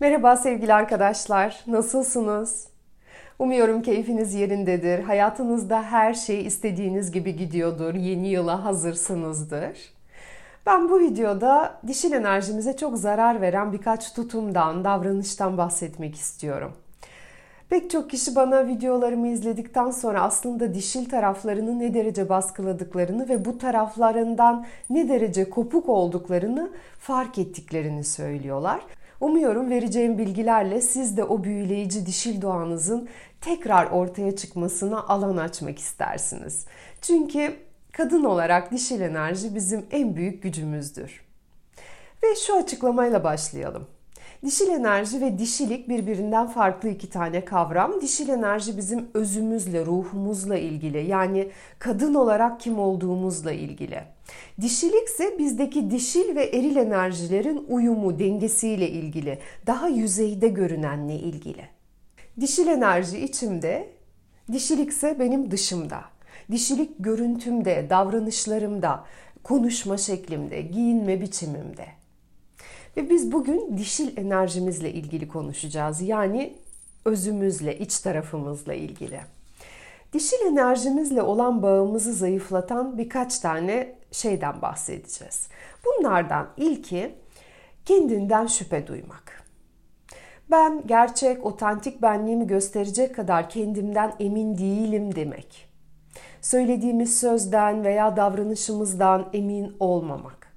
Merhaba sevgili arkadaşlar, nasılsınız? Umuyorum keyfiniz yerindedir. Hayatınızda her şey istediğiniz gibi gidiyordur. Yeni yıla hazırsınızdır. Ben bu videoda dişil enerjimize çok zarar veren birkaç tutumdan, davranıştan bahsetmek istiyorum. Pek çok kişi bana videolarımı izledikten sonra aslında dişil taraflarını ne derece baskıladıklarını ve bu taraflarından ne derece kopuk olduklarını fark ettiklerini söylüyorlar. Umuyorum vereceğim bilgilerle siz de o büyüleyici dişil doğanızın tekrar ortaya çıkmasına alan açmak istersiniz. Çünkü kadın olarak dişil enerji bizim en büyük gücümüzdür. Ve şu açıklamayla başlayalım. Dişil enerji ve dişilik birbirinden farklı iki tane kavram. Dişil enerji bizim özümüzle, ruhumuzla ilgili. Yani kadın olarak kim olduğumuzla ilgili. Dişilik ise bizdeki dişil ve eril enerjilerin uyumu, dengesiyle ilgili. Daha yüzeyde görünenle ilgili. Dişil enerji içimde, dişilik ise benim dışımda. Dişilik görüntümde, davranışlarımda, konuşma şeklimde, giyinme biçimimde. Ve biz bugün dişil enerjimizle ilgili konuşacağız. Yani özümüzle, iç tarafımızla ilgili. Dişil enerjimizle olan bağımızı zayıflatan birkaç tane şeyden bahsedeceğiz. Bunlardan ilki kendinden şüphe duymak. Ben gerçek, otantik benliğimi gösterecek kadar kendimden emin değilim demek. Söylediğimiz sözden veya davranışımızdan emin olmamak.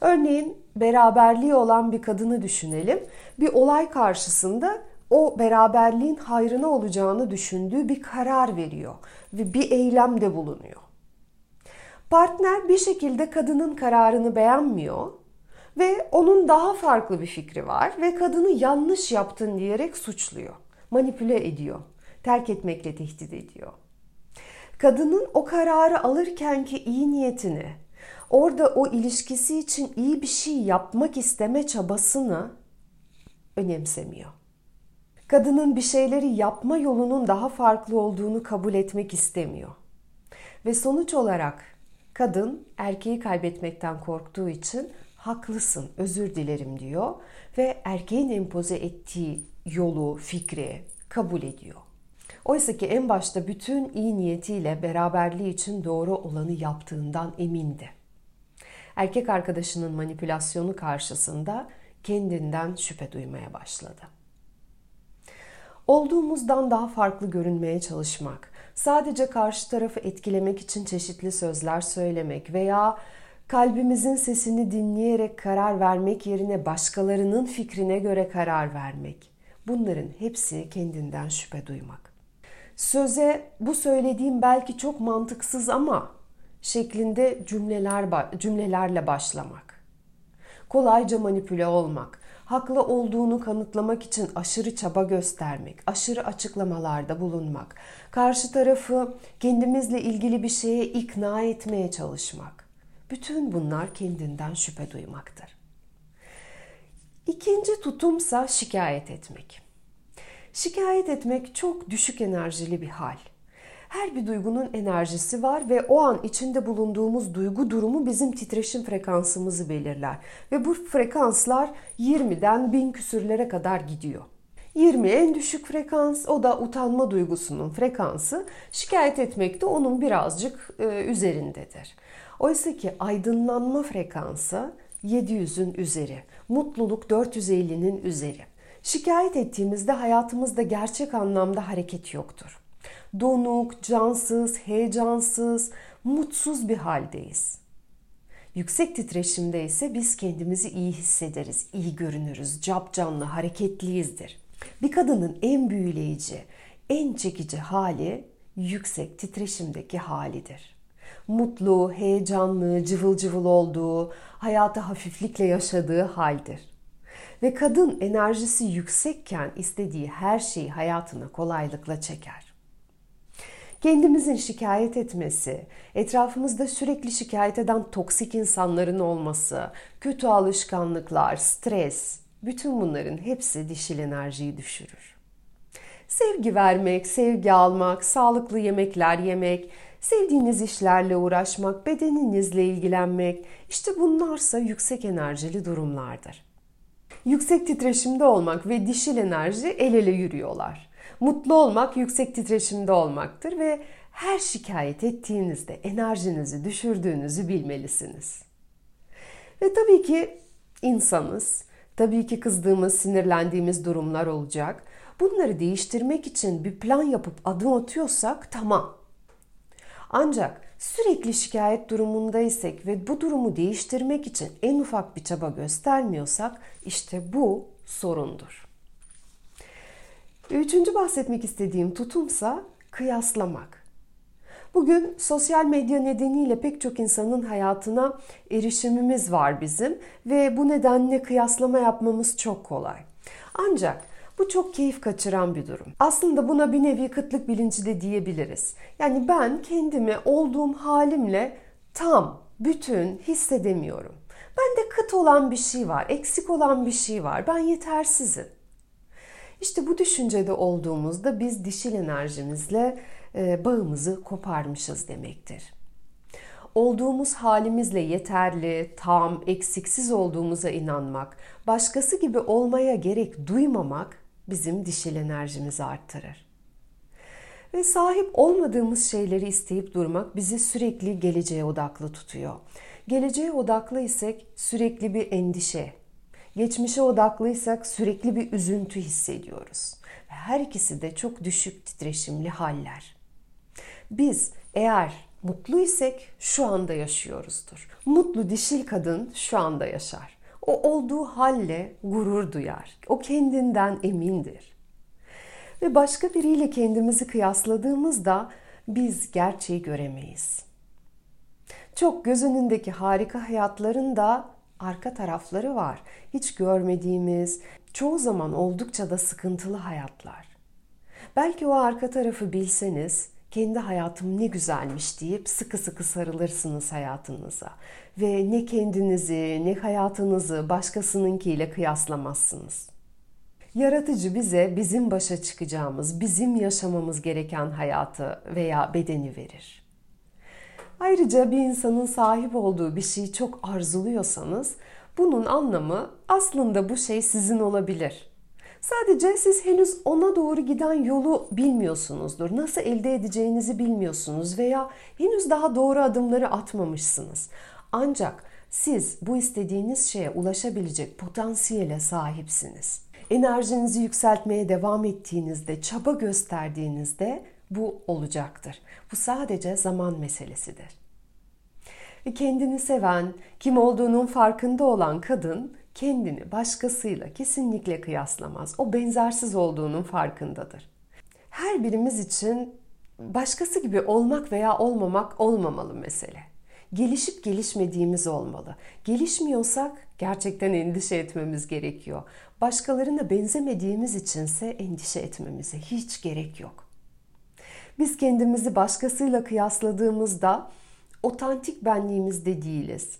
Örneğin beraberliği olan bir kadını düşünelim. Bir olay karşısında o beraberliğin hayrına olacağını düşündüğü bir karar veriyor ve bir eylemde bulunuyor. Partner bir şekilde kadının kararını beğenmiyor ve onun daha farklı bir fikri var ve kadını yanlış yaptın diyerek suçluyor, manipüle ediyor, terk etmekle tehdit ediyor. Kadının o kararı alırkenki iyi niyetini, orada o ilişkisi için iyi bir şey yapmak isteme çabasını önemsemiyor. Kadının bir şeyleri yapma yolunun daha farklı olduğunu kabul etmek istemiyor. Ve sonuç olarak kadın erkeği kaybetmekten korktuğu için haklısın, özür dilerim diyor ve erkeğin empoze ettiği yolu, fikri kabul ediyor. Oysa ki en başta bütün iyi niyetiyle beraberliği için doğru olanı yaptığından emindi. Erkek arkadaşının manipülasyonu karşısında kendinden şüphe duymaya başladı. Olduğumuzdan daha farklı görünmeye çalışmak, sadece karşı tarafı etkilemek için çeşitli sözler söylemek veya kalbimizin sesini dinleyerek karar vermek yerine başkalarının fikrine göre karar vermek. Bunların hepsi kendinden şüphe duymak. Söze bu söylediğim belki çok mantıksız ama şeklinde cümleler cümlelerle başlamak. Kolayca manipüle olmak, haklı olduğunu kanıtlamak için aşırı çaba göstermek, aşırı açıklamalarda bulunmak, karşı tarafı kendimizle ilgili bir şeye ikna etmeye çalışmak. Bütün bunlar kendinden şüphe duymaktır. İkinci tutumsa şikayet etmek. Şikayet etmek çok düşük enerjili bir hal. Her bir duygunun enerjisi var ve o an içinde bulunduğumuz duygu durumu bizim titreşim frekansımızı belirler. Ve bu frekanslar 20'den 1000 küsürlere kadar gidiyor. 20 en düşük frekans, o da utanma duygusunun frekansı. Şikayet etmek de onun birazcık e, üzerindedir. Oysa ki aydınlanma frekansı 700'ün üzeri, mutluluk 450'nin üzeri. Şikayet ettiğimizde hayatımızda gerçek anlamda hareket yoktur donuk, cansız, heyecansız, mutsuz bir haldeyiz. Yüksek titreşimde ise biz kendimizi iyi hissederiz, iyi görünürüz, cap canlı, hareketliyizdir. Bir kadının en büyüleyici, en çekici hali yüksek titreşimdeki halidir. Mutlu, heyecanlı, cıvıl cıvıl olduğu, hayatı hafiflikle yaşadığı haldir. Ve kadın enerjisi yüksekken istediği her şeyi hayatına kolaylıkla çeker kendimizin şikayet etmesi, etrafımızda sürekli şikayet eden toksik insanların olması, kötü alışkanlıklar, stres, bütün bunların hepsi dişil enerjiyi düşürür. Sevgi vermek, sevgi almak, sağlıklı yemekler yemek, sevdiğiniz işlerle uğraşmak, bedeninizle ilgilenmek, işte bunlarsa yüksek enerjili durumlardır. Yüksek titreşimde olmak ve dişil enerji el ele yürüyorlar. Mutlu olmak yüksek titreşimde olmaktır ve her şikayet ettiğinizde enerjinizi düşürdüğünüzü bilmelisiniz. Ve tabii ki insanız. Tabii ki kızdığımız, sinirlendiğimiz durumlar olacak. Bunları değiştirmek için bir plan yapıp adım atıyorsak tamam. Ancak sürekli şikayet durumundaysak ve bu durumu değiştirmek için en ufak bir çaba göstermiyorsak işte bu sorundur. Üçüncü bahsetmek istediğim tutumsa kıyaslamak. Bugün sosyal medya nedeniyle pek çok insanın hayatına erişimimiz var bizim ve bu nedenle kıyaslama yapmamız çok kolay. Ancak bu çok keyif kaçıran bir durum. Aslında buna bir nevi kıtlık bilinci de diyebiliriz. Yani ben kendimi olduğum halimle tam, bütün hissedemiyorum. Bende kıt olan bir şey var, eksik olan bir şey var. Ben yetersizim. İşte bu düşüncede olduğumuzda biz dişil enerjimizle e, bağımızı koparmışız demektir. Olduğumuz halimizle yeterli, tam, eksiksiz olduğumuza inanmak, başkası gibi olmaya gerek duymamak bizim dişil enerjimizi arttırır. Ve sahip olmadığımız şeyleri isteyip durmak bizi sürekli geleceğe odaklı tutuyor. Geleceğe odaklı isek sürekli bir endişe, geçmişe odaklıysak sürekli bir üzüntü hissediyoruz. Ve her ikisi de çok düşük titreşimli haller. Biz eğer mutlu isek şu anda yaşıyoruzdur. Mutlu dişil kadın şu anda yaşar. O olduğu halle gurur duyar. O kendinden emindir. Ve başka biriyle kendimizi kıyasladığımızda biz gerçeği göremeyiz. Çok göz önündeki harika hayatların da arka tarafları var. Hiç görmediğimiz, çoğu zaman oldukça da sıkıntılı hayatlar. Belki o arka tarafı bilseniz kendi hayatım ne güzelmiş deyip sıkı sıkı sarılırsınız hayatınıza. Ve ne kendinizi ne hayatınızı başkasınınkiyle kıyaslamazsınız. Yaratıcı bize bizim başa çıkacağımız, bizim yaşamamız gereken hayatı veya bedeni verir. Ayrıca bir insanın sahip olduğu bir şeyi çok arzuluyorsanız bunun anlamı aslında bu şey sizin olabilir. Sadece siz henüz ona doğru giden yolu bilmiyorsunuzdur. Nasıl elde edeceğinizi bilmiyorsunuz veya henüz daha doğru adımları atmamışsınız. Ancak siz bu istediğiniz şeye ulaşabilecek potansiyele sahipsiniz. Enerjinizi yükseltmeye devam ettiğinizde, çaba gösterdiğinizde bu olacaktır. Bu sadece zaman meselesidir. Ve kendini seven, kim olduğunun farkında olan kadın kendini başkasıyla kesinlikle kıyaslamaz. O benzersiz olduğunun farkındadır. Her birimiz için başkası gibi olmak veya olmamak olmamalı mesele. Gelişip gelişmediğimiz olmalı. Gelişmiyorsak gerçekten endişe etmemiz gerekiyor. Başkalarına benzemediğimiz içinse endişe etmemize hiç gerek yok. Biz kendimizi başkasıyla kıyasladığımızda otantik benliğimizde değiliz.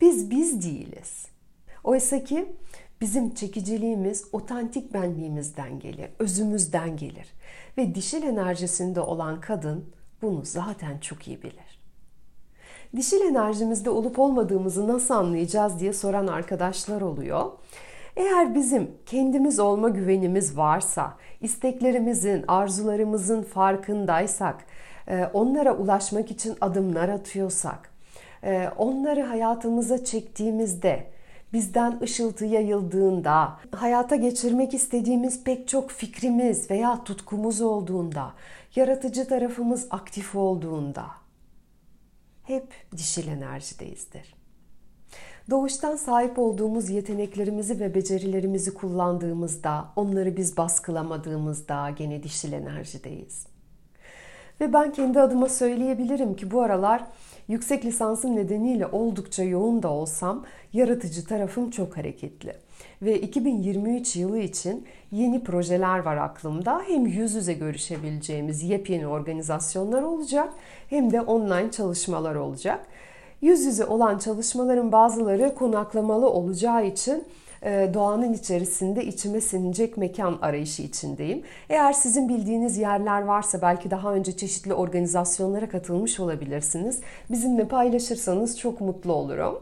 Biz biz değiliz. Oysa ki bizim çekiciliğimiz otantik benliğimizden gelir, özümüzden gelir. Ve dişil enerjisinde olan kadın bunu zaten çok iyi bilir. Dişil enerjimizde olup olmadığımızı nasıl anlayacağız diye soran arkadaşlar oluyor. Eğer bizim kendimiz olma güvenimiz varsa, isteklerimizin, arzularımızın farkındaysak, e, onlara ulaşmak için adımlar atıyorsak, e, onları hayatımıza çektiğimizde, bizden ışıltı yayıldığında, hayata geçirmek istediğimiz pek çok fikrimiz veya tutkumuz olduğunda, yaratıcı tarafımız aktif olduğunda hep dişil enerjideyizdir. Doğuştan sahip olduğumuz yeteneklerimizi ve becerilerimizi kullandığımızda, onları biz baskılamadığımızda gene dişil enerjideyiz. Ve ben kendi adıma söyleyebilirim ki bu aralar yüksek lisansım nedeniyle oldukça yoğun da olsam yaratıcı tarafım çok hareketli. Ve 2023 yılı için yeni projeler var aklımda. Hem yüz yüze görüşebileceğimiz yepyeni organizasyonlar olacak hem de online çalışmalar olacak. Yüz yüze olan çalışmaların bazıları konaklamalı olacağı için e, doğanın içerisinde içime sinecek mekan arayışı içindeyim. Eğer sizin bildiğiniz yerler varsa belki daha önce çeşitli organizasyonlara katılmış olabilirsiniz. Bizimle paylaşırsanız çok mutlu olurum.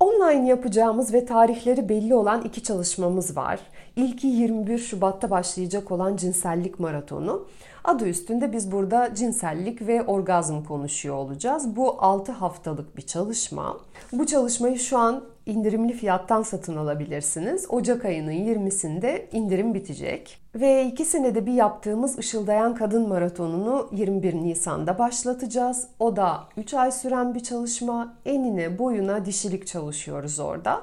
Online yapacağımız ve tarihleri belli olan iki çalışmamız var. İlki 21 Şubat'ta başlayacak olan cinsellik maratonu. Adı üstünde biz burada cinsellik ve orgazm konuşuyor olacağız. Bu 6 haftalık bir çalışma. Bu çalışmayı şu an indirimli fiyattan satın alabilirsiniz. Ocak ayının 20'sinde indirim bitecek. Ve iki senede bir yaptığımız Işıldayan Kadın Maratonu'nu 21 Nisan'da başlatacağız. O da 3 ay süren bir çalışma. Enine boyuna dişilik çalışıyoruz orada.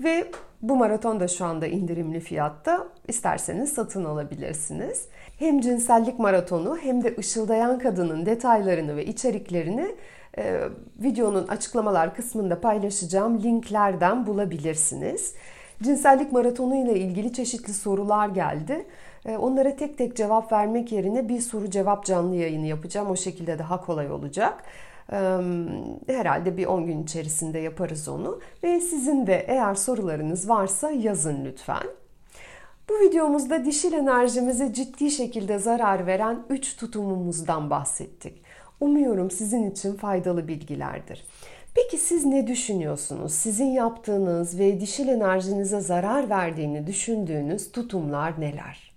Ve bu maraton da şu anda indirimli fiyatta. İsterseniz satın alabilirsiniz. Hem cinsellik maratonu hem de ışıldayan kadının detaylarını ve içeriklerini e, videonun açıklamalar kısmında paylaşacağım linklerden bulabilirsiniz. Cinsellik maratonu ile ilgili çeşitli sorular geldi. E, onlara tek tek cevap vermek yerine bir soru cevap canlı yayını yapacağım. O şekilde daha kolay olacak. Herhalde bir 10 gün içerisinde yaparız onu. Ve sizin de eğer sorularınız varsa yazın lütfen. Bu videomuzda dişil enerjimize ciddi şekilde zarar veren 3 tutumumuzdan bahsettik. Umuyorum sizin için faydalı bilgilerdir. Peki siz ne düşünüyorsunuz? Sizin yaptığınız ve dişil enerjinize zarar verdiğini düşündüğünüz tutumlar neler?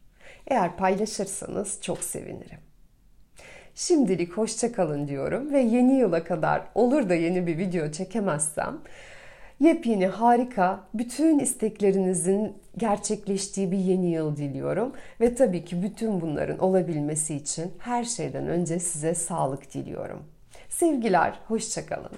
Eğer paylaşırsanız çok sevinirim. Şimdilik hoşça kalın diyorum ve yeni yıla kadar olur da yeni bir video çekemezsem yepyeni harika bütün isteklerinizin gerçekleştiği bir yeni yıl diliyorum ve tabii ki bütün bunların olabilmesi için her şeyden önce size sağlık diliyorum. Sevgiler, hoşça kalın.